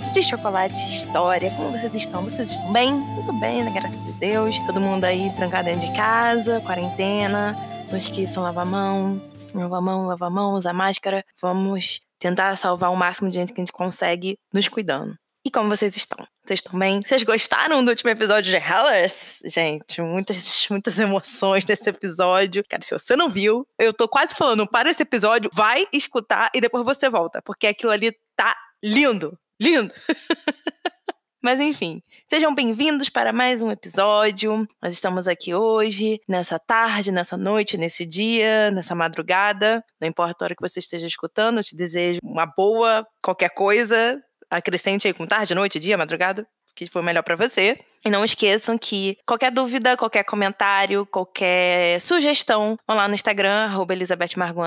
episódio de Chocolate História. Como vocês estão? Vocês estão bem? Tudo bem, né? Graças a Deus. Todo mundo aí trancado dentro de casa, quarentena. Não esqueçam lavar a mão, lavar a mão, lavar a mão, usar máscara. Vamos tentar salvar o máximo de gente que a gente consegue nos cuidando. E como vocês estão? Vocês estão bem? Vocês gostaram do último episódio de Hellas? Gente, muitas, muitas emoções nesse episódio. Cara, se você não viu, eu tô quase falando, para esse episódio, vai escutar e depois você volta, porque aquilo ali tá lindo. Lindo! Mas enfim, sejam bem-vindos para mais um episódio. Nós estamos aqui hoje, nessa tarde, nessa noite, nesse dia, nessa madrugada. Não importa a hora que você esteja escutando, eu te desejo uma boa qualquer coisa acrescente aí com tarde, noite, dia, madrugada, que for melhor para você. E não esqueçam que qualquer dúvida, qualquer comentário, qualquer sugestão, vão lá no Instagram, arroba Elizabeth Margot,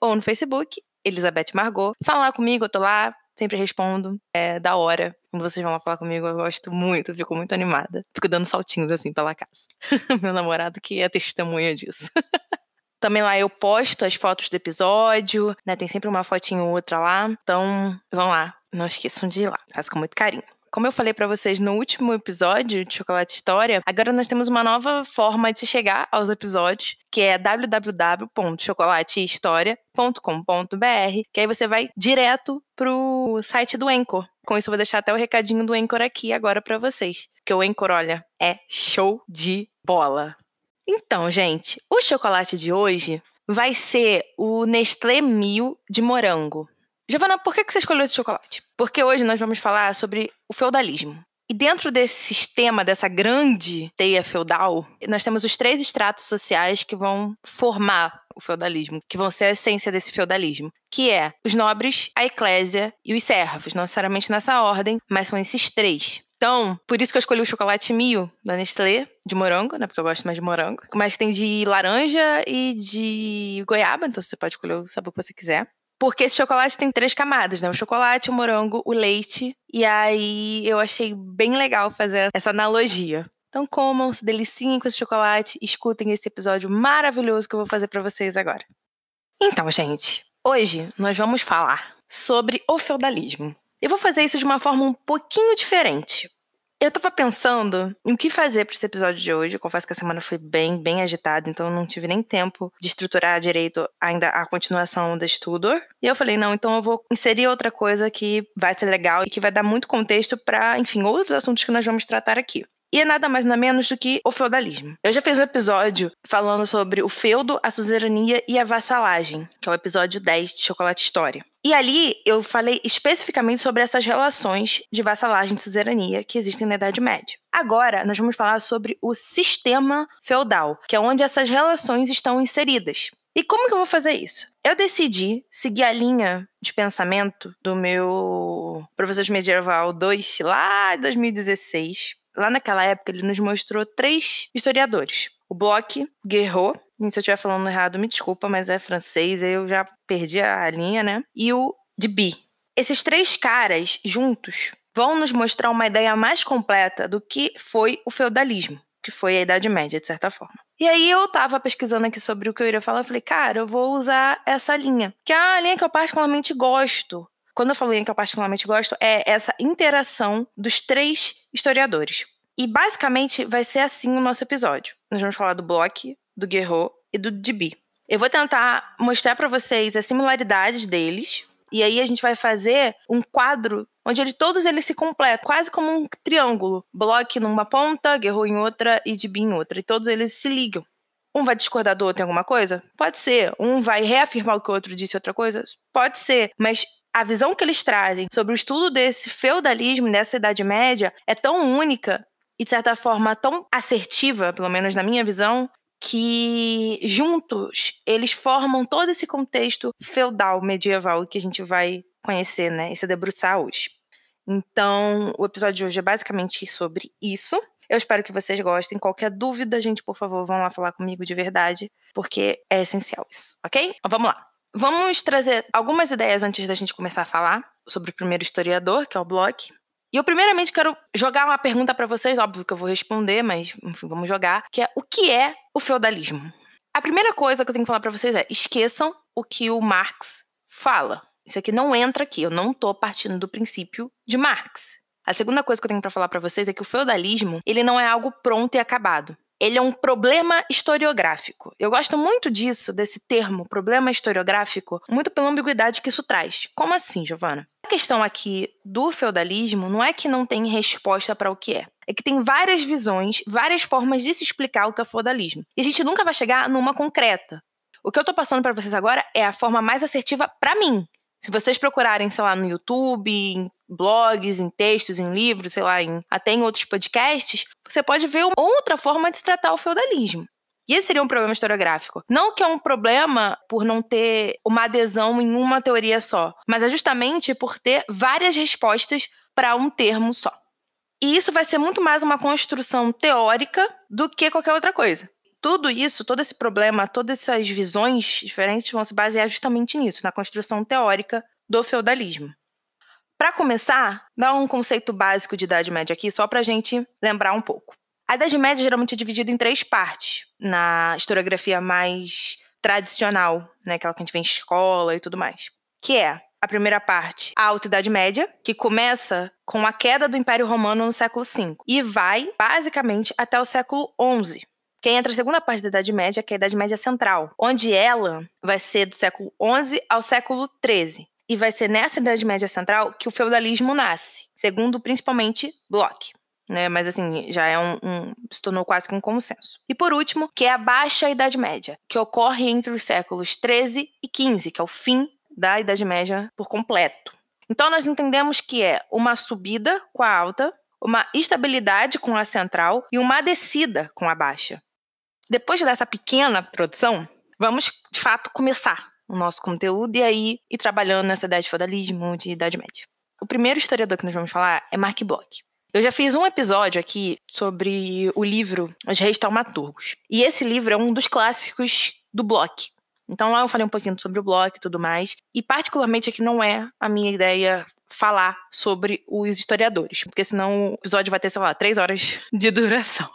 ou no Facebook, Elizabeth Margot. Fala lá comigo, eu tô lá, sempre respondo. É da hora. Quando vocês vão lá falar comigo, eu gosto muito, fico muito animada. Fico dando saltinhos assim pela casa. Meu namorado que é testemunha disso. Também lá eu posto as fotos do episódio, né? Tem sempre uma fotinho ou outra lá. Então, vão lá. Não esqueçam de ir lá. Faço com muito carinho. Como eu falei para vocês no último episódio de Chocolate História, agora nós temos uma nova forma de chegar aos episódios, que é www.chocolatehistoria.com.br, que aí você vai direto pro site do Anchor. Com isso eu vou deixar até o recadinho do Anchor aqui agora para vocês, que o Anchor, olha, é show de bola. Então, gente, o chocolate de hoje vai ser o Nestlé Mil de morango. Giovana, por que você escolheu esse chocolate? Porque hoje nós vamos falar sobre o feudalismo. E dentro desse sistema, dessa grande teia feudal, nós temos os três estratos sociais que vão formar o feudalismo, que vão ser a essência desse feudalismo, que é os nobres, a eclésia e os servos, não necessariamente nessa ordem, mas são esses três. Então, por isso que eu escolhi o chocolate Mio da Nestlé, de morango, né? Porque eu gosto mais de morango. Mas tem de laranja e de goiaba, então você pode escolher o sabor que você quiser. Porque esse chocolate tem três camadas, né? O chocolate, o morango, o leite. E aí eu achei bem legal fazer essa analogia. Então comam, se deliciem com esse chocolate, escutem esse episódio maravilhoso que eu vou fazer para vocês agora. Então, gente, hoje nós vamos falar sobre o feudalismo. Eu vou fazer isso de uma forma um pouquinho diferente. Eu tava pensando em o que fazer para esse episódio de hoje. Eu confesso que a semana foi bem, bem agitada, então eu não tive nem tempo de estruturar direito ainda a continuação da Tudor. E eu falei, não, então eu vou inserir outra coisa que vai ser legal e que vai dar muito contexto para, enfim, outros assuntos que nós vamos tratar aqui. E é nada mais nada menos do que o feudalismo. Eu já fiz um episódio falando sobre o feudo, a suzerania e a vassalagem, que é o episódio 10 de Chocolate História. E ali eu falei especificamente sobre essas relações de vassalagem e suzerania que existem na Idade Média. Agora, nós vamos falar sobre o sistema feudal, que é onde essas relações estão inseridas. E como que eu vou fazer isso? Eu decidi seguir a linha de pensamento do meu professor medieval 2 lá em 2016. Lá naquela época, ele nos mostrou três historiadores: o Bloch, Guerreau se eu estiver falando errado, me desculpa, mas é francês, eu já perdi a linha, né? E o de Bi. Esses três caras juntos vão nos mostrar uma ideia mais completa do que foi o feudalismo, que foi a Idade Média, de certa forma. E aí eu tava pesquisando aqui sobre o que eu iria falar, eu falei, cara, eu vou usar essa linha, que é a linha que eu particularmente gosto. Quando eu falo linha que eu particularmente gosto, é essa interação dos três historiadores. E basicamente vai ser assim o nosso episódio. Nós vamos falar do Bloch, do Guerreau e do DB. Eu vou tentar mostrar para vocês as similaridades deles, e aí a gente vai fazer um quadro onde ele, todos eles se completam, quase como um triângulo. Block numa ponta, Guerreau em outra e DB em outra. E todos eles se ligam. Um vai discordar do outro em alguma coisa? Pode ser. Um vai reafirmar o que o outro disse outra coisa? Pode ser. Mas a visão que eles trazem sobre o estudo desse feudalismo, dessa Idade Média, é tão única e, de certa forma, tão assertiva, pelo menos na minha visão, que juntos eles formam todo esse contexto feudal medieval que a gente vai conhecer, né, e se debruçar hoje. Então, o episódio de hoje é basicamente sobre isso. Eu espero que vocês gostem. Qualquer dúvida, gente, por favor, vão lá falar comigo de verdade, porque é essencial isso, ok? Então, vamos lá. Vamos trazer algumas ideias antes da gente começar a falar sobre o primeiro historiador, que é o Bloch. E eu primeiramente quero jogar uma pergunta para vocês, óbvio que eu vou responder, mas enfim, vamos jogar, que é o que é o feudalismo? A primeira coisa que eu tenho que falar para vocês é: esqueçam o que o Marx fala. Isso aqui não entra aqui, eu não estou partindo do princípio de Marx. A segunda coisa que eu tenho para falar para vocês é que o feudalismo, ele não é algo pronto e acabado. Ele é um problema historiográfico. Eu gosto muito disso, desse termo, problema historiográfico, muito pela ambiguidade que isso traz. Como assim, Giovana? A questão aqui do feudalismo não é que não tem resposta para o que é. É que tem várias visões, várias formas de se explicar o que é feudalismo. E a gente nunca vai chegar numa concreta. O que eu tô passando para vocês agora é a forma mais assertiva para mim. Se vocês procurarem, sei lá, no YouTube, em blogs, em textos, em livros, sei lá, em, até em outros podcasts, você pode ver outra forma de se tratar o feudalismo. E esse seria um problema historiográfico. Não que é um problema por não ter uma adesão em uma teoria só, mas é justamente por ter várias respostas para um termo só. E isso vai ser muito mais uma construção teórica do que qualquer outra coisa. Tudo isso, todo esse problema, todas essas visões diferentes vão se basear justamente nisso, na construção teórica do feudalismo. Para começar, dá um conceito básico de Idade Média aqui, só para a gente lembrar um pouco. A Idade Média geralmente é dividida em três partes, na historiografia mais tradicional, né, aquela que a gente vê em escola e tudo mais. Que é a primeira parte, a Alta Idade Média, que começa com a queda do Império Romano no século V e vai, basicamente, até o século XI. Quem entra a segunda parte da Idade Média, que é a Idade Média Central, onde ela vai ser do século XI ao século XIII. E vai ser nessa Idade Média Central que o feudalismo nasce, segundo principalmente Locke. Né, mas assim, já é um, um, se tornou quase que um consenso. E por último, que é a Baixa Idade Média, que ocorre entre os séculos 13 e 15, que é o fim da Idade Média por completo. Então nós entendemos que é uma subida com a alta, uma estabilidade com a central e uma descida com a baixa. Depois dessa pequena produção, vamos de fato começar o nosso conteúdo e aí ir trabalhando nessa ideia de feudalismo, de Idade Média. O primeiro historiador que nós vamos falar é Mark Bloch. Eu já fiz um episódio aqui sobre o livro Os Reis Taumaturgos. E esse livro é um dos clássicos do Bloch. Então lá eu falei um pouquinho sobre o Bloch e tudo mais. E particularmente aqui não é a minha ideia falar sobre os historiadores, porque senão o episódio vai ter, sei lá, três horas de duração.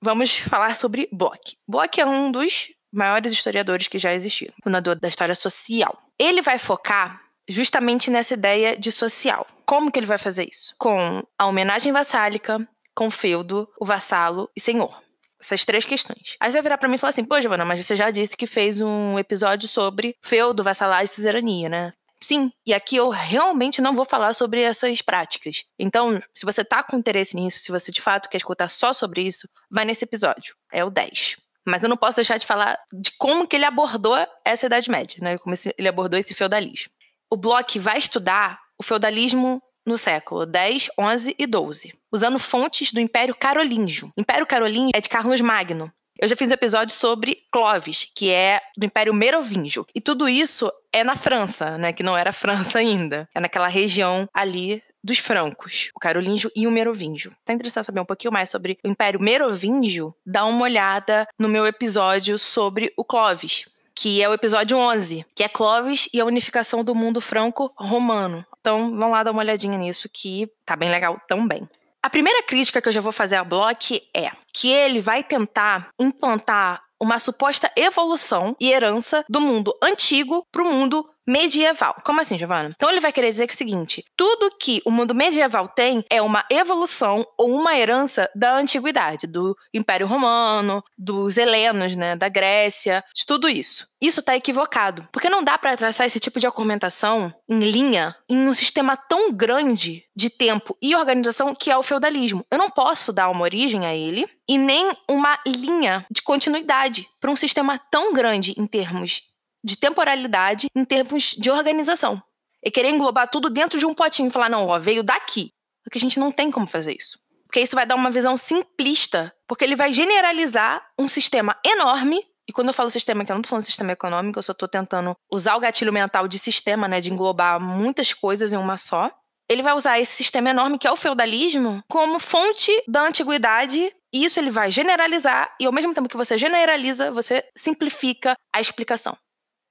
Vamos falar sobre Bloch. Bloch é um dos maiores historiadores que já existiram, fundador da história social. Ele vai focar justamente nessa ideia de social. Como que ele vai fazer isso? Com a homenagem vassálica, com feudo, o vassalo e senhor. Essas três questões. Aí você vai virar pra mim e falar assim: pô, Giovana, mas você já disse que fez um episódio sobre feudo, vassalagem e suzerania, né? Sim, e aqui eu realmente não vou falar sobre essas práticas. Então, se você tá com interesse nisso, se você de fato quer escutar só sobre isso, vai nesse episódio. É o 10. Mas eu não posso deixar de falar de como que ele abordou essa Idade Média, né? Como ele abordou esse feudalismo. O Bloch vai estudar o feudalismo no século 10, 11 e 12, usando fontes do Império Carolíngio. O Império Carolíngio é de Carlos Magno. Eu já fiz um episódio sobre Clovis, que é do Império Merovingio. E tudo isso é na França, né? Que não era França ainda. É naquela região ali dos francos, o carolíngio e o merovingio. Tá interessado saber um pouquinho mais sobre o Império Merovingio? Dá uma olhada no meu episódio sobre o Clovis, que é o episódio 11, que é Clovis e a unificação do mundo franco-romano. Então, vão lá dar uma olhadinha nisso que tá bem legal também. A primeira crítica que eu já vou fazer ao Bloch é que ele vai tentar implantar uma suposta evolução e herança do mundo antigo para o mundo medieval. Como assim, Giovana? Então ele vai querer dizer que é o seguinte: tudo que o mundo medieval tem é uma evolução ou uma herança da antiguidade, do Império Romano, dos helenos, né, da Grécia, de tudo isso. Isso está equivocado, porque não dá para traçar esse tipo de argumentação em linha em um sistema tão grande de tempo e organização que é o feudalismo. Eu não posso dar uma origem a ele e nem uma linha de continuidade para um sistema tão grande em termos de temporalidade em termos de organização. E querer englobar tudo dentro de um potinho e falar, não, ó, veio daqui. Porque a gente não tem como fazer isso. Porque isso vai dar uma visão simplista, porque ele vai generalizar um sistema enorme. E quando eu falo sistema aqui, eu não tô falando sistema econômico, eu só tô tentando usar o gatilho mental de sistema, né, de englobar muitas coisas em uma só. Ele vai usar esse sistema enorme que é o feudalismo como fonte da antiguidade e isso ele vai generalizar, e ao mesmo tempo que você generaliza, você simplifica a explicação.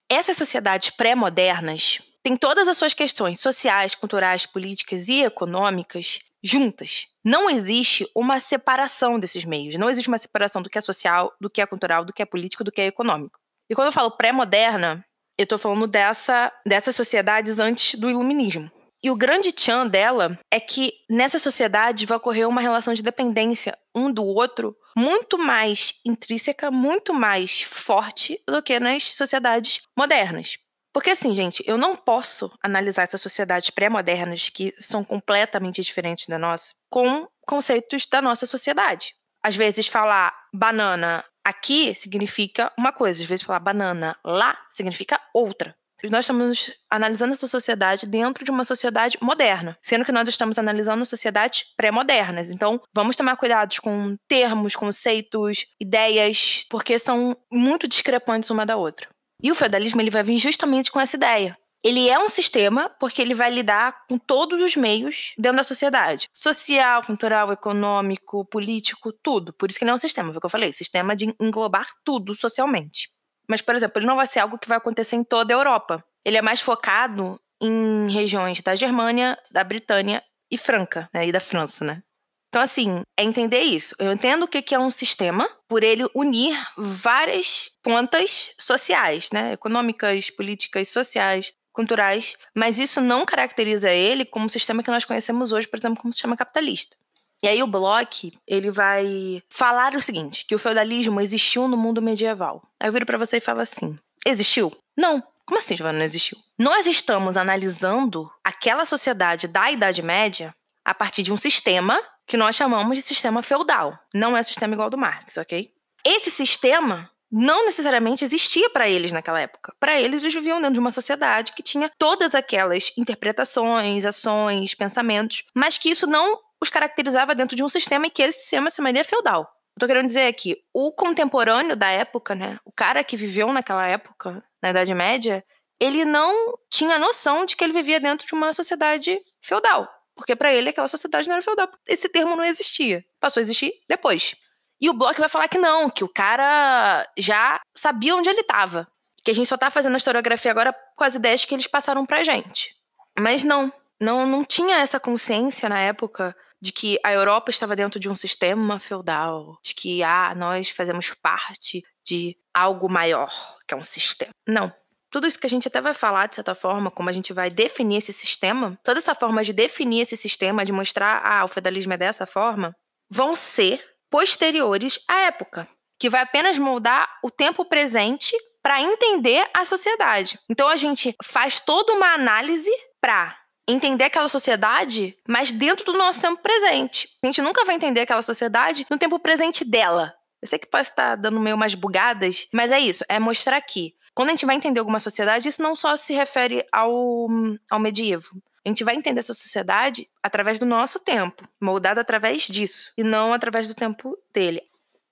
Essas sociedades pré-modernas têm todas as suas questões sociais, culturais, políticas e econômicas juntas. Não existe uma separação desses meios. Não existe uma separação do que é social, do que é cultural, do que é político, do que é econômico. E quando eu falo pré-moderna, Eu tô falando dessa, dessas sociedades antes do iluminismo. E o grande tchan dela é que nessa sociedade vai ocorrer uma relação de dependência um do outro muito mais intrínseca, muito mais forte do que nas sociedades modernas. Porque assim, gente, eu não posso analisar essas sociedades pré-modernas que são completamente diferentes da nossa com conceitos da nossa sociedade. Às vezes falar banana aqui significa uma coisa, às vezes falar banana lá significa outra. Nós estamos analisando essa sociedade dentro de uma sociedade moderna, sendo que nós estamos analisando sociedades pré-modernas. Então, vamos tomar cuidado com termos, conceitos, ideias, porque são muito discrepantes uma da outra. E o feudalismo ele vai vir justamente com essa ideia. Ele é um sistema porque ele vai lidar com todos os meios dentro da sociedade. Social, cultural, econômico, político, tudo. Por isso que não é um sistema, foi o que eu falei. Sistema de englobar tudo socialmente. Mas, por exemplo, ele não vai ser algo que vai acontecer em toda a Europa. Ele é mais focado em regiões da Germânia, da Britânia e Franca, né? E da França, né? Então, assim, é entender isso. Eu entendo o que é um sistema por ele unir várias pontas sociais, né? Econômicas, políticas, sociais, culturais, mas isso não caracteriza ele como o sistema que nós conhecemos hoje, por exemplo, como sistema capitalista. E aí o Bloch, ele vai falar o seguinte, que o feudalismo existiu no mundo medieval. Aí eu viro para você e falo assim: existiu? Não. Como assim, Giovanna, não existiu? Nós estamos analisando aquela sociedade da Idade Média a partir de um sistema que nós chamamos de sistema feudal. Não é sistema igual do Marx, ok? Esse sistema não necessariamente existia para eles naquela época. Para eles, eles viviam dentro de uma sociedade que tinha todas aquelas interpretações, ações, pensamentos, mas que isso não os caracterizava dentro de um sistema e que esse sistema se chamaria feudal. Eu tô querendo dizer aqui, o contemporâneo da época, né, o cara que viveu naquela época, na Idade Média, ele não tinha noção de que ele vivia dentro de uma sociedade feudal. Porque para ele aquela sociedade não era feudal. Esse termo não existia. Passou a existir depois. E o Bloch vai falar que não, que o cara já sabia onde ele estava. Que a gente só tá fazendo a historiografia agora com as ideias que eles passaram pra gente. Mas não, não, não tinha essa consciência na época de que a Europa estava dentro de um sistema feudal, de que ah, nós fazemos parte de algo maior, que é um sistema. Não. Tudo isso que a gente até vai falar, de certa forma, como a gente vai definir esse sistema, toda essa forma de definir esse sistema, de mostrar, ah, o feudalismo é dessa forma, vão ser posteriores à época, que vai apenas moldar o tempo presente para entender a sociedade. Então a gente faz toda uma análise para entender aquela sociedade, mas dentro do nosso tempo presente. A gente nunca vai entender aquela sociedade no tempo presente dela. Eu sei que pode estar dando meio umas bugadas, mas é isso, é mostrar que quando a gente vai entender alguma sociedade, isso não só se refere ao, ao medievo. A gente vai entender essa sociedade através do nosso tempo, moldado através disso, e não através do tempo dele.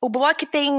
O Bloch tem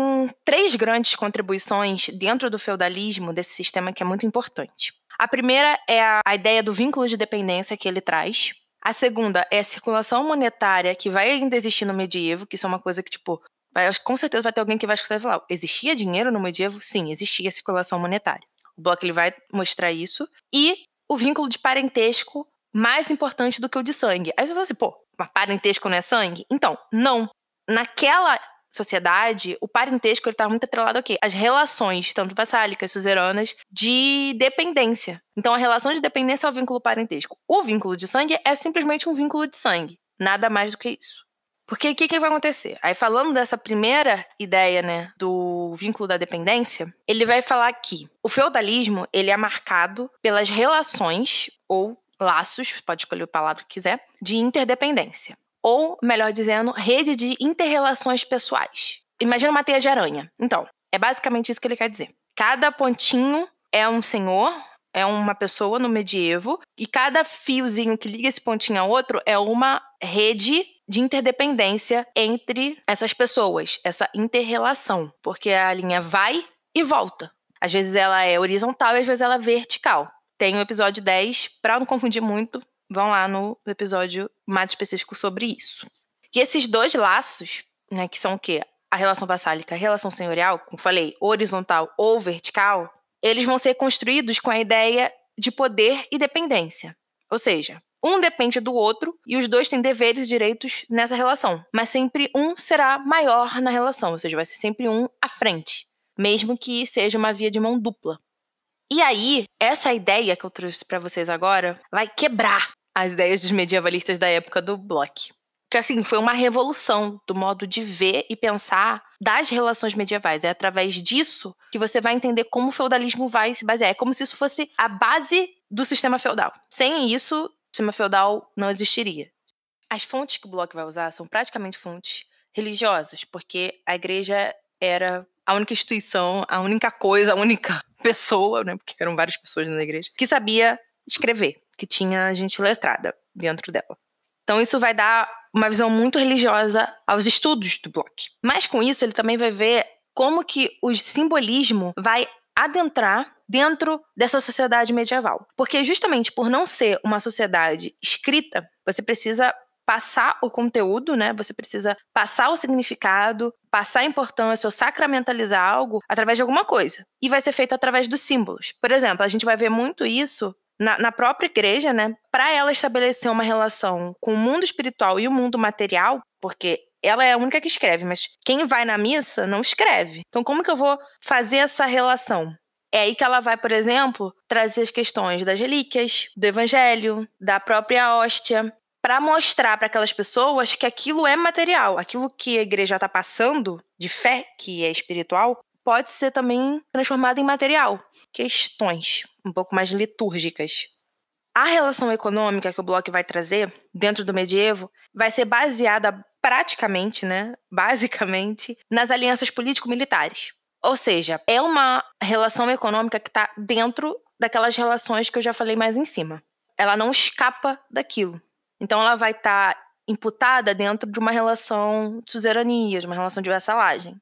três grandes contribuições dentro do feudalismo, desse sistema que é muito importante. A primeira é a, a ideia do vínculo de dependência que ele traz. A segunda é a circulação monetária, que vai ainda existir no medievo, que isso é uma coisa que, tipo, vai, com certeza vai ter alguém que vai escutar e falar: existia dinheiro no medievo? Sim, existia circulação monetária. O Bloch ele vai mostrar isso. E o vínculo de parentesco mais importante do que o de sangue. Aí você fala assim, pô, mas parentesco não é sangue? Então, não. Naquela sociedade, o parentesco está muito atrelado ao quê? As relações, tanto vassálicas, suzeranas, de dependência. Então, a relação de dependência é o vínculo parentesco. O vínculo de sangue é simplesmente um vínculo de sangue. Nada mais do que isso. Porque o que, que vai acontecer? Aí, falando dessa primeira ideia, né, do vínculo da dependência, ele vai falar que o feudalismo, ele é marcado pelas relações ou laços, pode escolher a palavra que quiser, de interdependência ou, melhor dizendo, rede de interrelações pessoais. Imagina uma teia de aranha. Então, é basicamente isso que ele quer dizer. Cada pontinho é um senhor, é uma pessoa no medievo, e cada fiozinho que liga esse pontinho a outro é uma rede de interdependência entre essas pessoas, essa interrelação, porque a linha vai e volta. Às vezes ela é horizontal e às vezes ela é vertical. Tem o episódio 10, para não confundir muito, vão lá no episódio mais específico sobre isso. E esses dois laços, né, que são o quê? A relação vassálica, a relação senhorial, como falei, horizontal ou vertical, eles vão ser construídos com a ideia de poder e dependência. Ou seja, um depende do outro e os dois têm deveres e direitos nessa relação, mas sempre um será maior na relação, ou seja, vai ser sempre um à frente, mesmo que seja uma via de mão dupla. E aí, essa ideia que eu trouxe para vocês agora vai quebrar as ideias dos medievalistas da época do Bloch. Que assim, foi uma revolução do modo de ver e pensar das relações medievais. É através disso que você vai entender como o feudalismo vai se basear. É como se isso fosse a base do sistema feudal. Sem isso, o sistema feudal não existiria. As fontes que o Bloch vai usar são praticamente fontes religiosas, porque a igreja era a única instituição, a única coisa, a única pessoa, né, porque eram várias pessoas na igreja, que sabia escrever, que tinha gente letrada dentro dela. Então isso vai dar uma visão muito religiosa aos estudos do Bloch. Mas com isso ele também vai ver como que o simbolismo vai adentrar dentro dessa sociedade medieval. Porque justamente por não ser uma sociedade escrita, você precisa passar o conteúdo, né? Você precisa passar o significado, passar a importância ou sacramentalizar algo através de alguma coisa. E vai ser feito através dos símbolos. Por exemplo, a gente vai ver muito isso na, na própria igreja, né? Para ela estabelecer uma relação com o mundo espiritual e o mundo material, porque ela é a única que escreve, mas quem vai na missa não escreve. Então, como que eu vou fazer essa relação? É aí que ela vai, por exemplo, trazer as questões das relíquias, do evangelho, da própria hóstia, para mostrar para aquelas pessoas que aquilo é material, aquilo que a igreja está passando de fé, que é espiritual, pode ser também transformado em material. Questões um pouco mais litúrgicas. A relação econômica que o Bloch vai trazer dentro do medievo vai ser baseada praticamente, né, basicamente, nas alianças político-militares. Ou seja, é uma relação econômica que está dentro daquelas relações que eu já falei mais em cima. Ela não escapa daquilo. Então ela vai estar tá imputada dentro de uma relação de suzerania, de uma relação de vassalagem.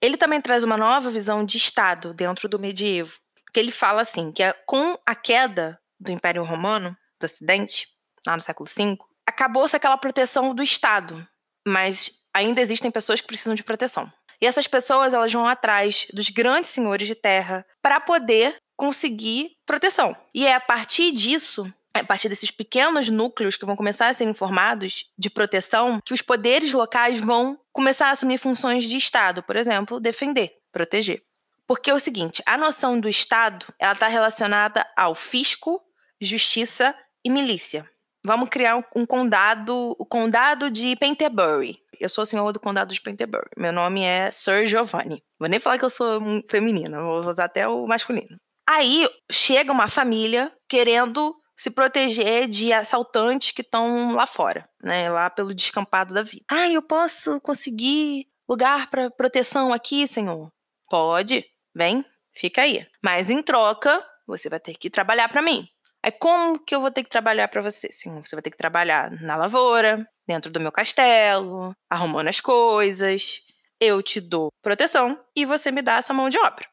Ele também traz uma nova visão de Estado dentro do medievo, que ele fala assim, que é, com a queda do Império Romano, do Ocidente, lá no século V, acabou-se aquela proteção do Estado, mas ainda existem pessoas que precisam de proteção. E essas pessoas elas vão atrás dos grandes senhores de terra para poder conseguir proteção. E é a partir disso a partir desses pequenos núcleos que vão começar a ser informados de proteção, que os poderes locais vão começar a assumir funções de Estado, por exemplo, defender, proteger. Porque é o seguinte, a noção do Estado, ela está relacionada ao fisco, justiça e milícia. Vamos criar um, condado, o condado de Pentebury. Eu sou o senhor do condado de Pentebury. Meu nome é Sir Giovanni. Vou nem falar que eu sou feminina, vou usar até o masculino. Aí chega uma família querendo se proteger de assaltantes que estão lá fora, né? Lá pelo descampado da vida. Ah, eu posso conseguir lugar para proteção aqui, senhor? Pode. Vem, fica aí. Mas em troca, você vai ter que trabalhar para mim. Aí como que eu vou ter que trabalhar para você, senhor? Você vai ter que trabalhar na lavoura, dentro do meu castelo, arrumando as coisas. Eu te dou proteção e você me dá essa mão de obra.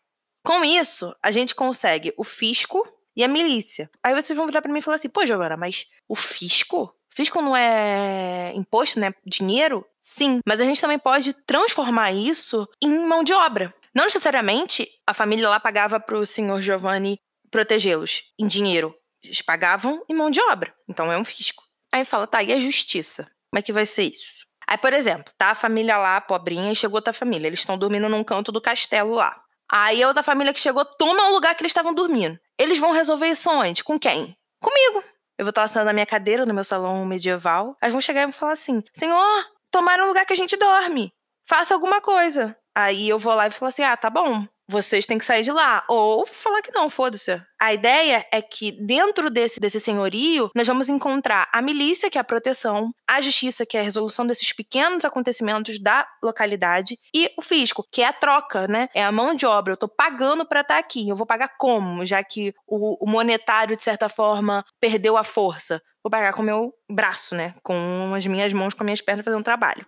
Com isso, a gente consegue o fisco e a milícia. Aí vocês vão virar para mim e falar assim: pô, Giovana, mas o fisco? Fisco não é imposto, né? Dinheiro? Sim, mas a gente também pode transformar isso em mão de obra. Não necessariamente a família lá pagava para o senhor Giovanni protegê-los em dinheiro. Eles pagavam em mão de obra. Então é um fisco. Aí fala, tá, e a justiça? Como é que vai ser isso? Aí, por exemplo, tá a família lá, pobrinha, e chegou outra família. Eles estão dormindo num canto do castelo lá. Aí a outra família que chegou toma o lugar que eles estavam dormindo. Eles vão resolver isso onde? Com quem? Comigo. Eu vou estar assando na minha cadeira no meu salão medieval. Aí vão chegar e vão falar assim: Senhor, tomaram o lugar que a gente dorme. Faça alguma coisa. Aí eu vou lá e falo assim: ah, tá bom vocês têm que sair de lá. Ou falar que não, foda-se. A ideia é que dentro desse, desse senhorio, nós vamos encontrar a milícia, que é a proteção, a justiça, que é a resolução desses pequenos acontecimentos da localidade, e o fisco, que é a troca, né? É a mão de obra. Eu tô pagando para estar tá aqui. Eu vou pagar como? Já que o, o monetário, de certa forma, perdeu a força. Vou pagar com o meu braço, né? Com as minhas mãos, com as minhas pernas, fazer um trabalho.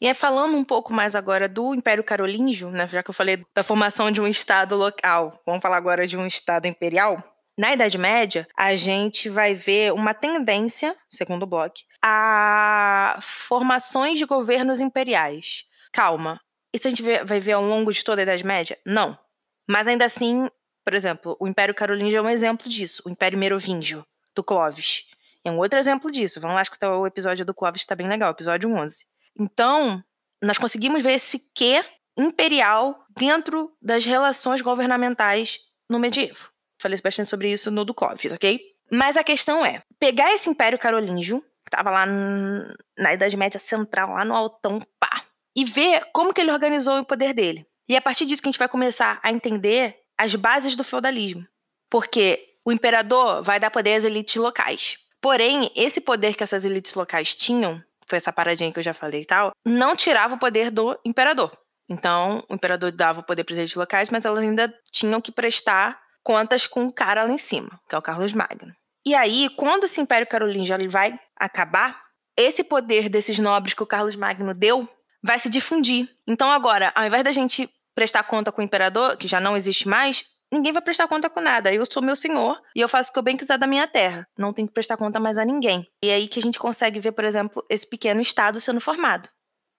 E é falando um pouco mais agora do Império Carolíngio, né, já que eu falei da formação de um estado local, vamos falar agora de um estado imperial. Na Idade Média, a gente vai ver uma tendência, segundo o Bloch, a formações de governos imperiais. Calma, isso a gente vai ver ao longo de toda a Idade Média? Não. Mas ainda assim, por exemplo, o Império Carolíngio é um exemplo disso, o Império Merovingio, do Clovis. É um outro exemplo disso. Vamos lá escutar o episódio do Clovis, está bem legal, episódio 11. Então, nós conseguimos ver esse quê imperial dentro das relações governamentais no medievo. falei bastante sobre isso no do Clovis, ok? Mas a questão é, pegar esse Império Carolíngio, que tava lá na Idade Média Central, lá no Altão, pá, e ver como que ele organizou o poder dele. E é a partir disso que a gente vai começar a entender as bases do feudalismo. Porque o imperador vai dar poder às elites locais. Porém, esse poder que essas elites locais tinham, foi essa paradinha que eu já falei e tal, não tirava o poder do imperador. Então, o imperador dava o poder para as elites locais, mas elas ainda tinham que prestar contas com o cara lá em cima, que é o Carlos Magno. E aí, quando esse Império Carolingio ele vai acabar, esse poder desses nobres que o Carlos Magno deu vai se difundir. Então, agora, ao invés da gente prestar conta com o imperador, que já não existe mais, ninguém vai prestar conta com nada. Eu sou meu senhor e eu faço o que eu bem quiser da minha terra. Não tenho que prestar conta mais a ninguém. E é aí que a gente consegue ver, por exemplo, esse pequeno estado sendo formado.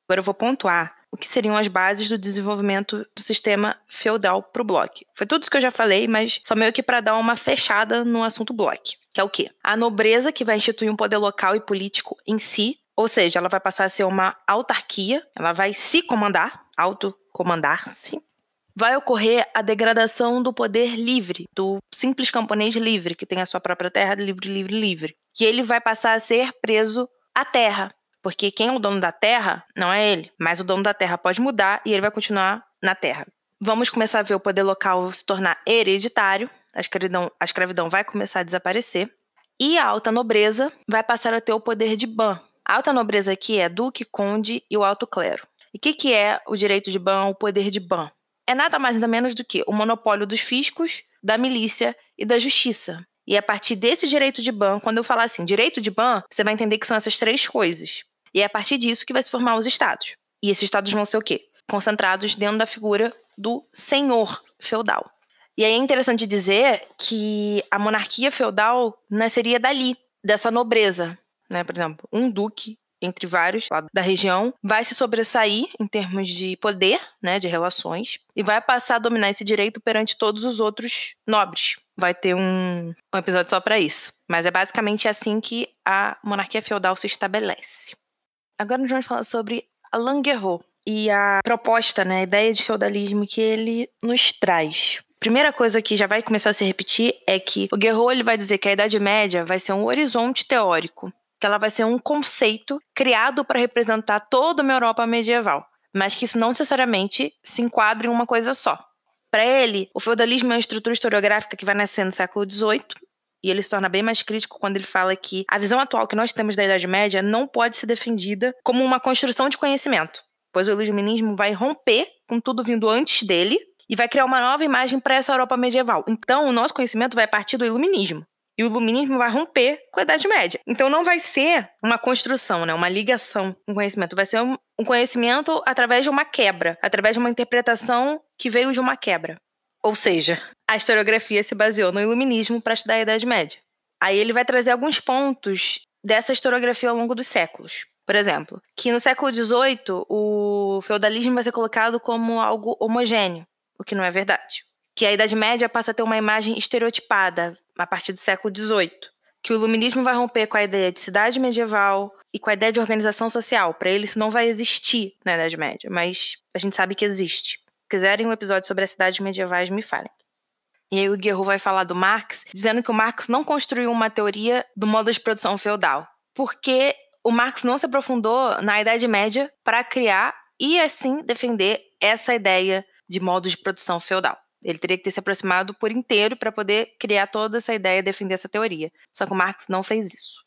Agora eu vou pontuar o que seriam as bases do desenvolvimento do sistema feudal para o bloco. Foi tudo isso que eu já falei, mas só meio que para dar uma fechada no assunto bloco, que é o quê? A nobreza que vai instituir um poder local e político em si, ou seja, ela vai passar a ser uma autarquia, ela vai se comandar, autocomandar-se. Vai ocorrer a degradação do poder livre, do simples camponês livre, que tem a sua própria terra livre, livre, livre. Que ele vai passar a ser preso à terra, porque quem é o dono da terra não é ele, mas o dono da terra pode mudar e ele vai continuar na terra. Vamos começar a ver o poder local se tornar hereditário, a escravidão, a escravidão vai começar a desaparecer, e a alta nobreza vai passar a ter o poder de ban. A alta nobreza aqui é duque, conde e o alto clero. E o que, que é o direito de ban, o poder de ban? É nada mais nada menos do que o monopólio dos fiscos, da milícia e da justiça. E a partir desse direito de ban, quando eu falar assim, direito de ban, você vai entender que são essas três coisas. E é a partir disso que vai se formar os estados. E esses estados vão ser o quê? Concentrados dentro da figura do senhor feudal. E aí é interessante dizer que a monarquia feudal nasceria dali, dessa nobreza. Né? Por exemplo, um duque entre vários lá da região, vai se sobressair em termos de poder, né, de relações, e vai passar a dominar esse direito perante todos os outros nobres. Vai ter um, um episódio só para isso. Mas é basicamente assim que a monarquia feudal se estabelece. Agora nós vamos falar sobre Alain Guerreau e a proposta, né, a ideia de feudalismo que ele nos traz. Primeira coisa que já vai começar a se repetir é que o Guerreau ele vai dizer que a Idade Média vai ser um horizonte teórico que ela vai ser um conceito criado para representar toda uma Europa medieval, mas que isso não necessariamente se enquadra em uma coisa só. Para ele, o feudalismo é uma estrutura historiográfica que vai nascer no século XVIII, e ele se torna bem mais crítico quando ele fala que a visão atual que nós temos da Idade Média não pode ser defendida como uma construção de conhecimento, pois o iluminismo vai romper com tudo vindo antes dele e vai criar uma nova imagem para essa Europa medieval. Então, o nosso conhecimento vai partir do iluminismo. E o iluminismo vai romper com a Idade Média. Então não vai ser uma construção, né? uma ligação com conhecimento. Vai ser um, um conhecimento através de uma quebra, através de uma interpretação que veio de uma quebra. Ou seja, a historiografia se baseou no iluminismo para estudar a Idade Média. Aí ele vai trazer alguns pontos dessa historiografia ao longo dos séculos. Por exemplo, que no século XVIII o feudalismo vai ser colocado como algo homogêneo, o que não é verdade que a Idade Média passa a ter uma imagem estereotipada a partir do século XVIII, que o iluminismo vai romper com a ideia de cidade medieval e com a ideia de organização social. Para ele, isso não vai existir na Idade Média, mas a gente sabe que existe. Se quiserem um episódio sobre as cidades medievais, me falem. E aí o Guerreau vai falar do Marx, dizendo que o Marx não construiu uma teoria do modo de produção feudal, porque o Marx não se aprofundou na Idade Média para criar e assim defender essa ideia de modo de produção feudal. Ele teria que ter se aproximado por inteiro para poder criar toda essa ideia e defender essa teoria. Só que o Marx não fez isso.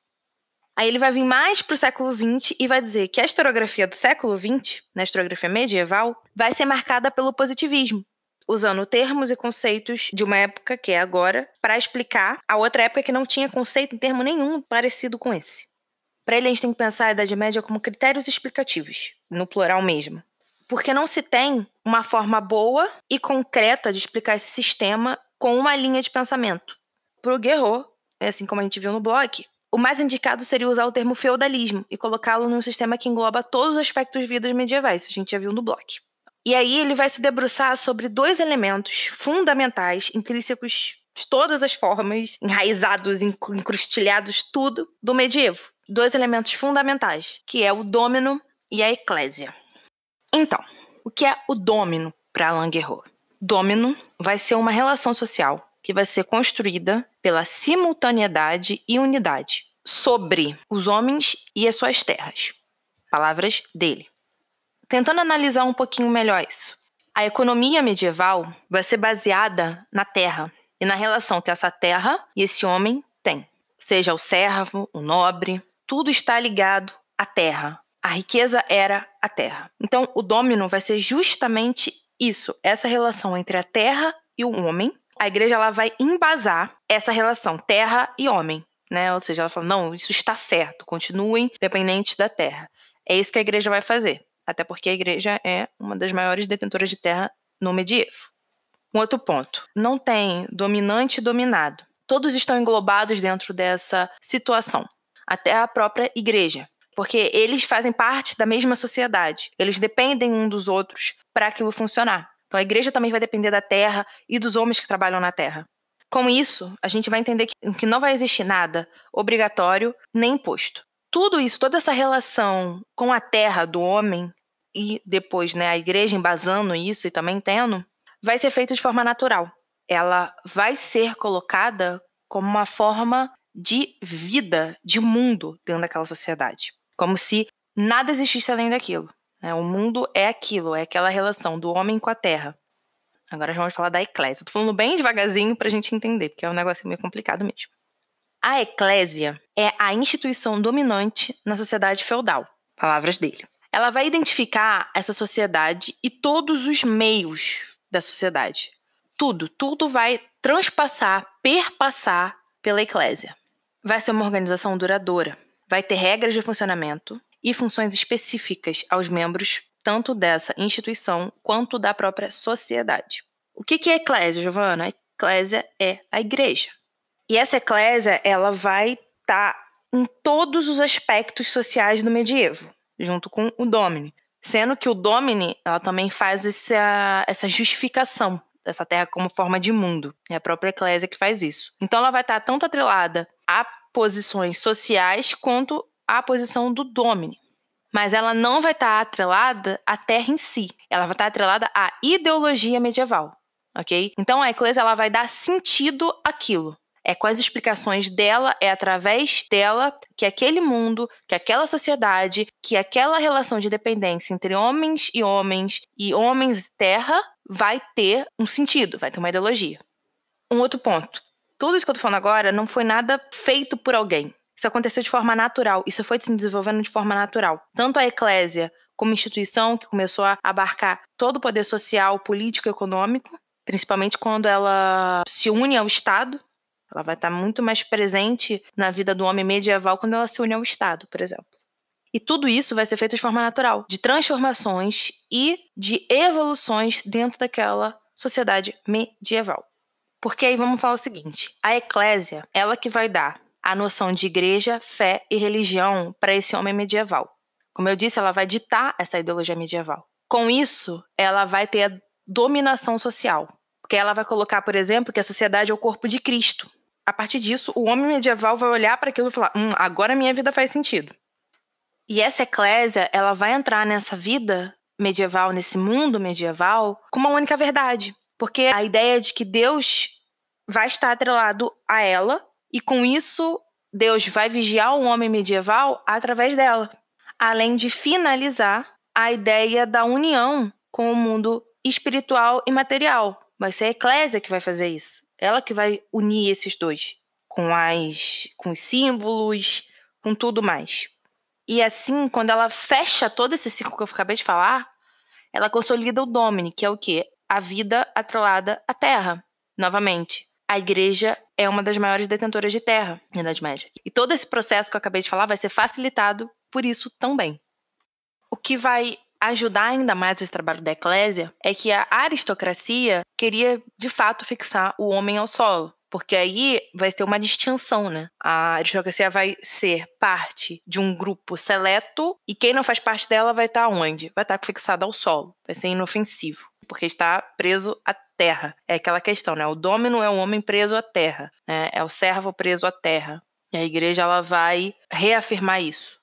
Aí ele vai vir mais para o século XX e vai dizer que a historiografia do século XX, na historiografia medieval, vai ser marcada pelo positivismo, usando termos e conceitos de uma época, que é agora, para explicar a outra época que não tinha conceito em termo nenhum parecido com esse. Para ele, a gente tem que pensar a Idade Média como critérios explicativos, no plural mesmo porque não se tem uma forma boa e concreta de explicar esse sistema com uma linha de pensamento. Para o Guerreau, assim como a gente viu no blog, o mais indicado seria usar o termo feudalismo e colocá-lo num sistema que engloba todos os aspectos de vidas medievais, isso a gente já viu no blog. E aí ele vai se debruçar sobre dois elementos fundamentais, intrínsecos de todas as formas, enraizados, encrustilhados, tudo do medievo. Dois elementos fundamentais, que é o domino e a eclésia. Então, o que é o domino para Alain Guerreau? Domino vai ser uma relação social que vai ser construída pela simultaneidade e unidade sobre os homens e as suas terras. Palavras dele. Tentando analisar um pouquinho melhor isso. A economia medieval vai ser baseada na terra e na relação que essa terra e esse homem têm. Seja o servo, o nobre, tudo está ligado à terra. A riqueza era a terra. Então, o domino vai ser justamente isso, essa relação entre a terra e o homem. A igreja ela vai embasar essa relação terra e homem, né? Ou seja, ela fala: "Não, isso está certo, continuem dependentes da terra". É isso que a igreja vai fazer, até porque a igreja é uma das maiores detentoras de terra no medievo. Um outro ponto: não tem dominante e dominado. Todos estão englobados dentro dessa situação, até a própria igreja, porque eles fazem parte da mesma sociedade. Eles dependem um dos outros para aquilo funcionar. Então a igreja também vai depender da terra e dos homens que trabalham na terra. Com isso, a gente vai entender que não vai existir nada obrigatório nem imposto. Tudo isso, toda essa relação com a terra do homem e depois né, a igreja embasando isso e também tendo, vai ser feito de forma natural. Ela vai ser colocada como uma forma de vida, de mundo dentro daquela sociedade. Como se nada existisse além daquilo. Né? O mundo é aquilo, é aquela relação do homem com a terra. Agora vamos falar da eclésia. Tô falando bem devagarzinho para a gente entender, porque é um negócio meio complicado mesmo. A eclésia é a instituição dominante na sociedade feudal. Palavras dele. Ela vai identificar essa sociedade e todos os meios da sociedade. Tudo, tudo vai transpassar, perpassar pela eclésia. Vai ser uma organização duradoura, vai ter regras de funcionamento e funções específicas aos membros tanto dessa instituição quanto da própria sociedade. O que é eclésia, Giovana? A eclésia é a igreja. E essa eclésia, ela vai estar tá em todos os aspectos sociais do medievo, junto com o domine. Sendo que o domine, ela também faz essa, essa justificação dessa terra como forma de mundo. É a própria eclésia que faz isso. Então ela vai estar tanto atrelada a posições sociais quanto à posição do domine. Mas ela não vai estar atrelada à terra em si. Ela vai estar atrelada à ideologia medieval, ok? Então a eclésia ela vai dar sentido àquilo. É com as explicações dela, é através dela que aquele mundo, que aquela sociedade, que aquela relação de dependência entre homens e homens e homens e terra vai ter um sentido, vai ter uma ideologia. Um outro ponto. Tudo isso que eu tô falando agora não foi nada feito por alguém. Isso aconteceu de forma natural, isso foi se desenvolvendo de forma natural. Tanto a eclésia como instituição que começou a abarcar todo o poder social, político e econômico, principalmente quando ela se une ao Estado, ela vai estar muito mais presente na vida do homem medieval quando ela se une ao Estado, por exemplo. E tudo isso vai ser feito de forma natural, de transformações e de evoluções dentro daquela sociedade medieval. Porque aí vamos falar o seguinte: a eclésia, ela que vai dar a noção de igreja, fé e religião para esse homem medieval. Como eu disse, ela vai ditar essa ideologia medieval. Com isso, ela vai ter a dominação social, porque ela vai colocar, por exemplo, que a sociedade é o corpo de Cristo a partir disso, o homem medieval vai olhar para aquilo e falar: hum, agora minha vida faz sentido. E essa eclésia, ela vai entrar nessa vida medieval, nesse mundo medieval, com uma única verdade. Porque a ideia de que Deus vai estar atrelado a ela, e com isso, Deus vai vigiar o homem medieval através dela. Além de finalizar a ideia da união com o mundo espiritual e material. Vai ser a eclésia que vai fazer isso. Ela que vai unir esses dois com as com os símbolos, com tudo mais. E assim, quando ela fecha todo esse ciclo que eu acabei de falar, ela consolida o Domini, que é o quê? A vida atrelada à terra. Novamente, a igreja é uma das maiores detentoras de terra na Idade Média. E todo esse processo que eu acabei de falar vai ser facilitado por isso também. O que vai ajudar ainda mais esse trabalho da eclésia é que a aristocracia queria de fato fixar o homem ao solo. Porque aí vai ter uma distinção, né? A aristocracia vai ser parte de um grupo seleto e quem não faz parte dela vai estar onde? Vai estar fixado ao solo, vai ser inofensivo, porque está preso à terra. É aquela questão, né? O domino é um homem preso à terra, né? É o servo preso à terra. E a igreja ela vai reafirmar isso.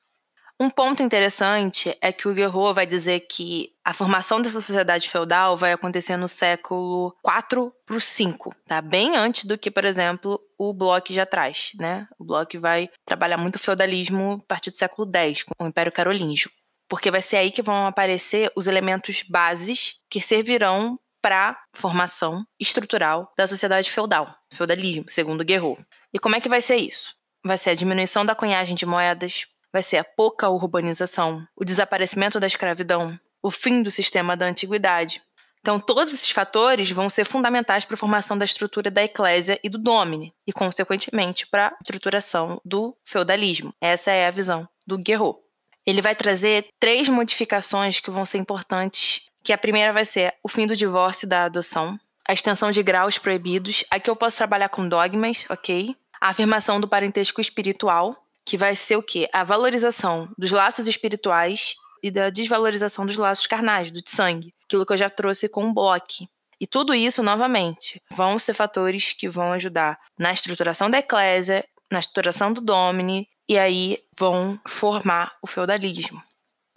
Um ponto interessante é que o Guerreau vai dizer que a formação dessa sociedade feudal vai acontecer no século 4 para o 5, tá? Bem antes do que, por exemplo, o Bloch já traz, né? O Bloch vai trabalhar muito o feudalismo a partir do século X, com o Império Carolíngio. Porque vai ser aí que vão aparecer os elementos bases que servirão para a formação estrutural da sociedade feudal, feudalismo, segundo Guerreau. E como é que vai ser isso? Vai ser a diminuição da cunhagem de moedas, vai ser a pouca urbanização, o desaparecimento da escravidão, o fim do sistema da antiguidade. Então, todos esses fatores vão ser fundamentais para a formação da estrutura da eclésia e do domine, e, consequentemente, para a estruturação do feudalismo. Essa é a visão do Guerreau. Ele vai trazer três modificações que vão ser importantes, que a primeira vai ser o fim do divórcio e da adoção, a extensão de graus proibidos, aqui eu posso trabalhar com dogmas, ok? A afirmação do parentesco espiritual, que vai ser o quê? A valorização dos laços espirituais e da desvalorização dos laços carnais, do sangue. Aquilo que eu já trouxe com o bloco. E tudo isso, novamente, vão ser fatores que vão ajudar na estruturação da eclésia, na estruturação do domine, e aí vão formar o feudalismo.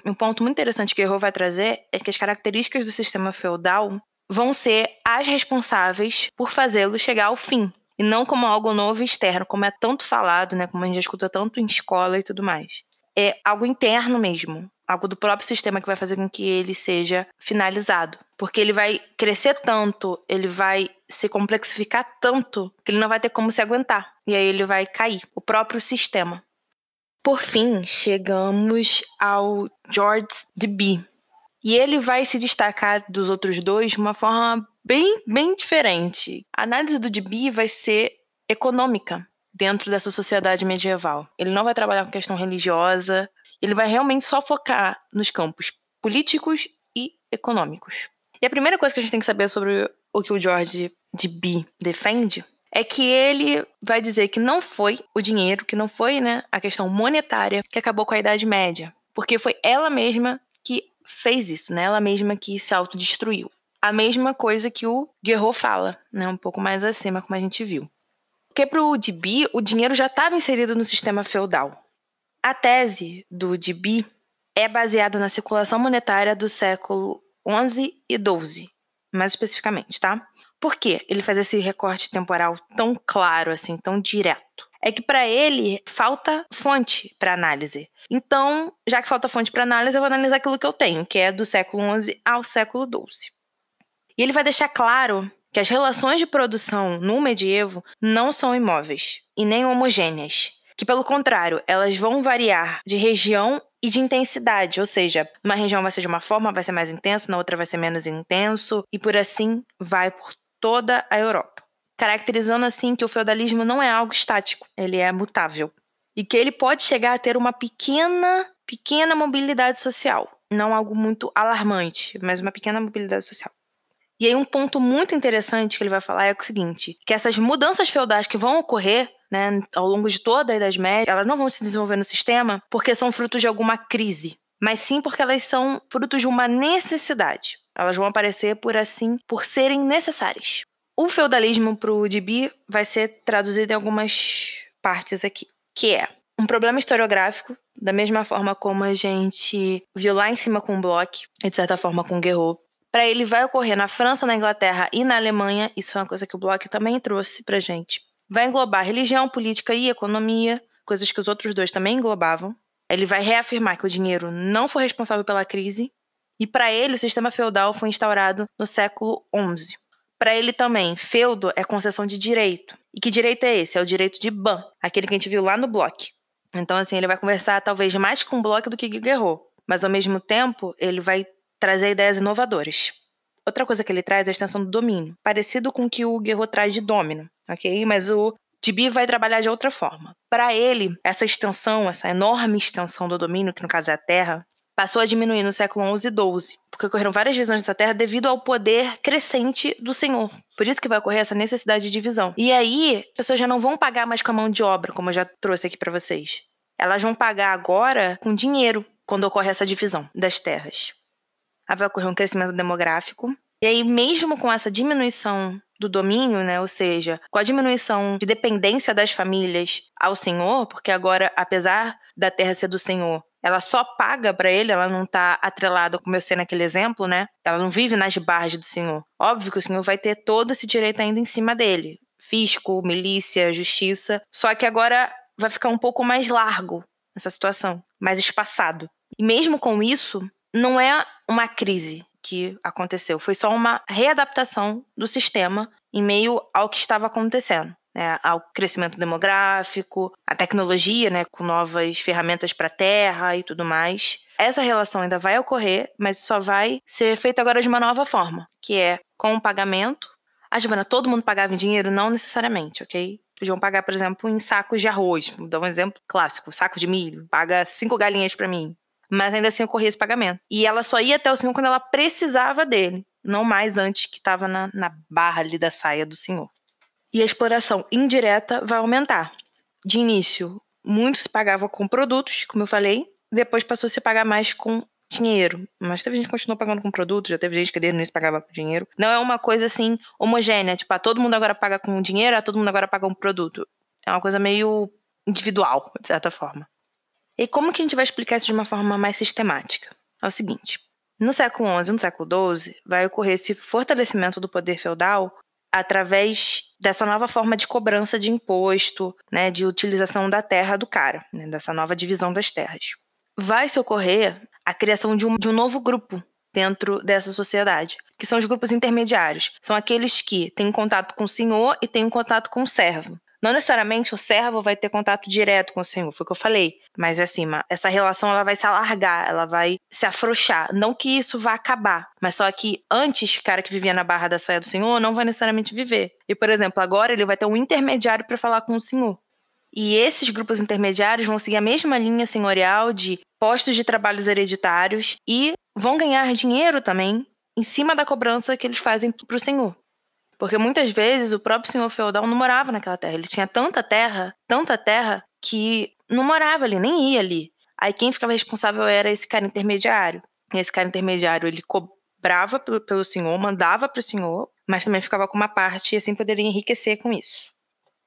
Um ponto muito interessante que o vai trazer é que as características do sistema feudal vão ser as responsáveis por fazê-lo chegar ao fim e não como algo novo e externo, como é tanto falado, né, como a gente já escuta tanto em escola e tudo mais. É algo interno mesmo, algo do próprio sistema que vai fazer com que ele seja finalizado, porque ele vai crescer tanto, ele vai se complexificar tanto que ele não vai ter como se aguentar e aí ele vai cair, o próprio sistema. Por fim, chegamos ao George Deby. E ele vai se destacar dos outros dois de uma forma bem, bem diferente. A análise do Deby vai ser econômica dentro dessa sociedade medieval. Ele não vai trabalhar com questão religiosa, ele vai realmente só focar nos campos políticos e econômicos. E a primeira coisa que a gente tem que saber sobre o que o George Deby defende é que ele vai dizer que não foi o dinheiro, que não foi né, a questão monetária que acabou com a Idade Média, porque foi ela mesma que fez isso, né? ela mesma que se autodestruiu a mesma coisa que o Guerreau fala, né? Um pouco mais acima, como a gente viu. Porque para o Deby, o dinheiro já estava inserido no sistema feudal. A tese do Deby é baseada na circulação monetária do século XI e XII, mais especificamente, tá? Por que ele faz esse recorte temporal tão claro, assim, tão direto? É que para ele falta fonte para análise. Então, já que falta fonte para análise, eu vou analisar aquilo que eu tenho, que é do século XI ao século XII. E ele vai deixar claro que as relações de produção no medievo não são imóveis e nem homogêneas, que pelo contrário, elas vão variar de região e de intensidade, ou seja, uma região vai ser de uma forma, vai ser mais intenso, na outra vai ser menos intenso, e por assim vai por toda a Europa. Caracterizando assim que o feudalismo não é algo estático, ele é mutável. E que ele pode chegar a ter uma pequena, pequena mobilidade social. Não algo muito alarmante, mas uma pequena mobilidade social. E aí um ponto muito interessante que ele vai falar é o seguinte, que essas mudanças feudais que vão ocorrer né, ao longo de toda a Idade Média, elas não vão se desenvolver no sistema porque são frutos de alguma crise, mas sim porque elas são frutos de uma necessidade. Elas vão aparecer por assim, por serem necessárias. O feudalismo para o Dibi vai ser traduzido em algumas partes aqui, que é um problema historiográfico, da mesma forma como a gente viu lá em cima com o Bloch, e de certa forma com o Guerreau, para ele vai ocorrer na França, na Inglaterra e na Alemanha. Isso é uma coisa que o Bloch também trouxe para gente. Vai englobar religião, política e economia, coisas que os outros dois também englobavam. Ele vai reafirmar que o dinheiro não foi responsável pela crise. E para ele, o sistema feudal foi instaurado no século XI. Para ele também, feudo é concessão de direito. E que direito é esse? É o direito de ban, aquele que a gente viu lá no Bloch. Então, assim, ele vai conversar talvez mais com o Bloch do que Guerreau. Mas, ao mesmo tempo, ele vai trazer ideias inovadoras. Outra coisa que ele traz é a extensão do domínio, parecido com o que o Guerreau traz de domínio, ok? Mas o Tibi vai trabalhar de outra forma. Para ele, essa extensão, essa enorme extensão do domínio, que no caso é a Terra, passou a diminuir no século XI e XII, porque ocorreram várias divisões dessa terra devido ao poder crescente do Senhor. Por isso que vai ocorrer essa necessidade de divisão. E aí, as pessoas já não vão pagar mais com a mão de obra, como eu já trouxe aqui para vocês. Elas vão pagar agora com dinheiro, quando ocorre essa divisão das terras vai ocorrer um crescimento demográfico. E aí, mesmo com essa diminuição do domínio, né, ou seja, com a diminuição de dependência das famílias ao Senhor, porque agora, apesar da terra ser do Senhor, ela só paga para ele, ela não tá atrelada, como eu sei naquele exemplo, né? Ela não vive nas barras do senhor. Óbvio que o senhor vai ter todo esse direito ainda em cima dele. Fisco, milícia, justiça. Só que agora vai ficar um pouco mais largo essa situação, mais espaçado. E mesmo com isso, não é uma crise que aconteceu, foi só uma readaptação do sistema em meio ao que estava acontecendo né, ao crescimento demográfico, a tecnologia, né, com novas ferramentas para a terra e tudo mais. Essa relação ainda vai ocorrer, mas só vai ser feita agora de uma nova forma, que é com o pagamento. Ah, Giovana, todo mundo pagava em dinheiro? Não necessariamente, ok? Podiam pagar, por exemplo, em sacos de arroz. Vou dar um exemplo clássico: saco de milho. Paga cinco galinhas para mim. Mas ainda assim ocorria esse pagamento. E ela só ia até o senhor quando ela precisava dele, não mais antes que estava na, na barra ali da saia do senhor e a exploração indireta vai aumentar. De início, muitos pagavam com produtos, como eu falei, depois passou a se pagar mais com dinheiro. Mas teve gente que continuou pagando com produtos, já teve gente que desde o início pagava com dinheiro. Não é uma coisa assim homogênea, tipo, ah, todo mundo agora paga com dinheiro, ah, todo mundo agora paga com produto. É uma coisa meio individual, de certa forma. E como que a gente vai explicar isso de uma forma mais sistemática? É o seguinte: no século XI e no século XII, vai ocorrer esse fortalecimento do poder feudal através dessa nova forma de cobrança de imposto, né, de utilização da terra do cara, né, dessa nova divisão das terras. Vai se ocorrer a criação de um, de um novo grupo dentro dessa sociedade, que são os grupos intermediários. São aqueles que têm contato com o senhor e têm um contato com o servo. Não necessariamente o servo vai ter contato direto com o Senhor, foi o que eu falei. Mas assim, essa relação ela vai se alargar, ela vai se afrouxar. Não que isso vá acabar, mas só que antes o cara que vivia na barra da saia do Senhor não vai necessariamente viver. E, por exemplo, agora ele vai ter um intermediário para falar com o Senhor. E esses grupos intermediários vão seguir a mesma linha senhorial de postos de trabalhos hereditários e vão ganhar dinheiro também em cima da cobrança que eles fazem para o Senhor. Porque muitas vezes o próprio senhor feudal não morava naquela terra. Ele tinha tanta terra, tanta terra, que não morava ali, nem ia ali. Aí quem ficava responsável era esse cara intermediário. E esse cara intermediário, ele cobrava pelo, pelo senhor, mandava para o senhor, mas também ficava com uma parte e assim poderia enriquecer com isso.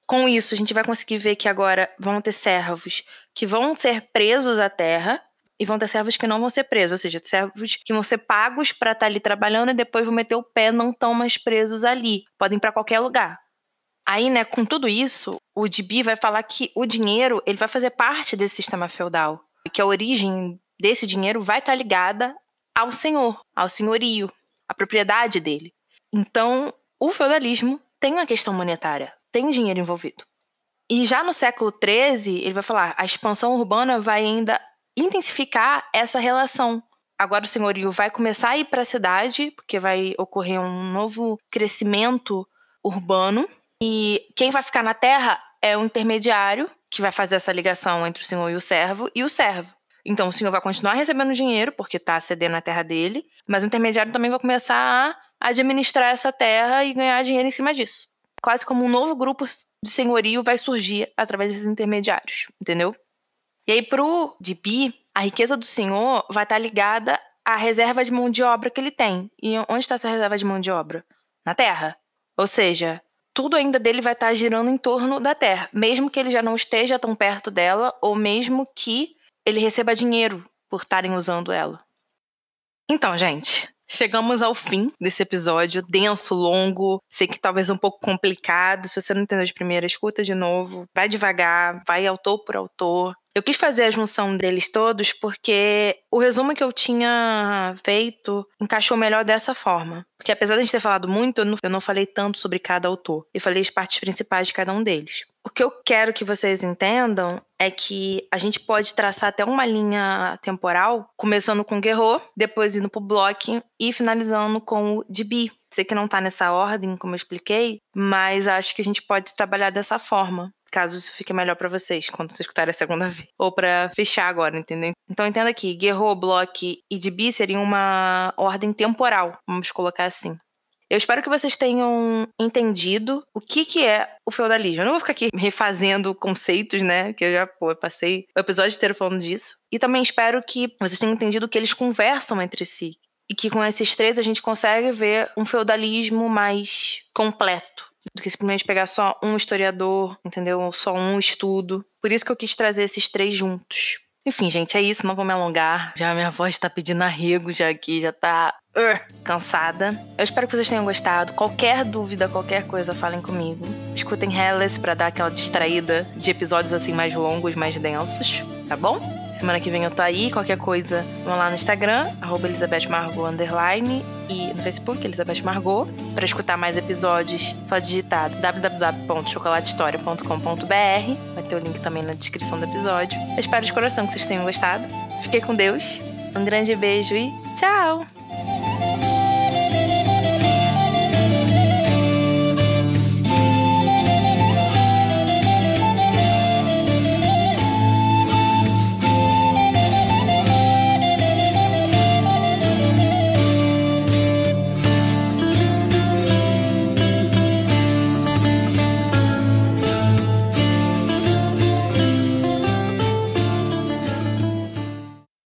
Com isso, a gente vai conseguir ver que agora vão ter servos que vão ser presos à terra e vão ter servos que não vão ser presos, ou seja, servos que vão ser pagos para estar tá ali trabalhando e depois vão meter o pé, não estão mais presos ali, podem ir para qualquer lugar. Aí, né, com tudo isso, o DB vai falar que o dinheiro ele vai fazer parte desse sistema feudal, que a origem desse dinheiro vai estar tá ligada ao senhor, ao senhorio, à propriedade dele. Então, o feudalismo tem uma questão monetária, tem dinheiro envolvido. E já no século XIII, ele vai falar, a expansão urbana vai ainda intensificar essa relação. Agora o senhorio vai começar a ir para a cidade, porque vai ocorrer um novo crescimento urbano. E quem vai ficar na terra é o intermediário, que vai fazer essa ligação entre o senhor e o servo, e o servo. Então o senhor vai continuar recebendo dinheiro, porque está cedendo a terra dele, mas o intermediário também vai começar a administrar essa terra e ganhar dinheiro em cima disso. Quase como um novo grupo de senhorio vai surgir através desses intermediários, entendeu? E aí, pro DB, a riqueza do senhor vai estar tá ligada à reserva de mão de obra que ele tem. E onde está essa reserva de mão de obra? Na terra. Ou seja, tudo ainda dele vai estar tá girando em torno da terra, mesmo que ele já não esteja tão perto dela, ou mesmo que ele receba dinheiro por estarem usando ela. Então, gente, Chegamos ao fim desse episódio, denso, longo, sei que talvez um pouco complicado. Se você não entendeu de primeira, escuta de novo, vai devagar, vai autor por autor. Eu quis fazer a junção deles todos porque o resumo que eu tinha feito encaixou melhor dessa forma. Porque apesar de a gente ter falado muito, eu não, eu não falei tanto sobre cada autor. Eu falei as partes principais de cada um deles. O que eu quero que vocês entendam é que a gente pode traçar até uma linha temporal, começando com Guerrero, depois indo pro Block e finalizando com o DB. Sei que não tá nessa ordem, como eu expliquei, mas acho que a gente pode trabalhar dessa forma caso isso fique melhor para vocês quando vocês escutarem a segunda vez. Ou para fechar agora, entendeu? Então entenda aqui, Guerrero, Block e DB seriam uma ordem temporal, vamos colocar assim. Eu espero que vocês tenham entendido o que, que é o feudalismo. Eu não vou ficar aqui refazendo conceitos, né? Que eu já pô, eu passei o episódio inteiro falando disso. E também espero que vocês tenham entendido que eles conversam entre si. E que com esses três a gente consegue ver um feudalismo mais completo do que simplesmente pegar só um historiador, entendeu? Só um estudo. Por isso que eu quis trazer esses três juntos. Enfim, gente, é isso. Não vou me alongar. Já minha voz tá pedindo arrego já aqui, já tá uh, cansada. Eu espero que vocês tenham gostado. Qualquer dúvida, qualquer coisa, falem comigo. Escutem Hellas para dar aquela distraída de episódios assim mais longos, mais densos, tá bom? Semana que vem eu tô aí. Qualquer coisa, vão lá no Instagram, arroba Elizabeth Margot, underline, e no Facebook, Elizabeth Margot. Para escutar mais episódios, só digitar www.chocolatehistoria.com.br. Vai ter o link também na descrição do episódio. Eu espero de coração que vocês tenham gostado. Fiquei com Deus. Um grande beijo e tchau!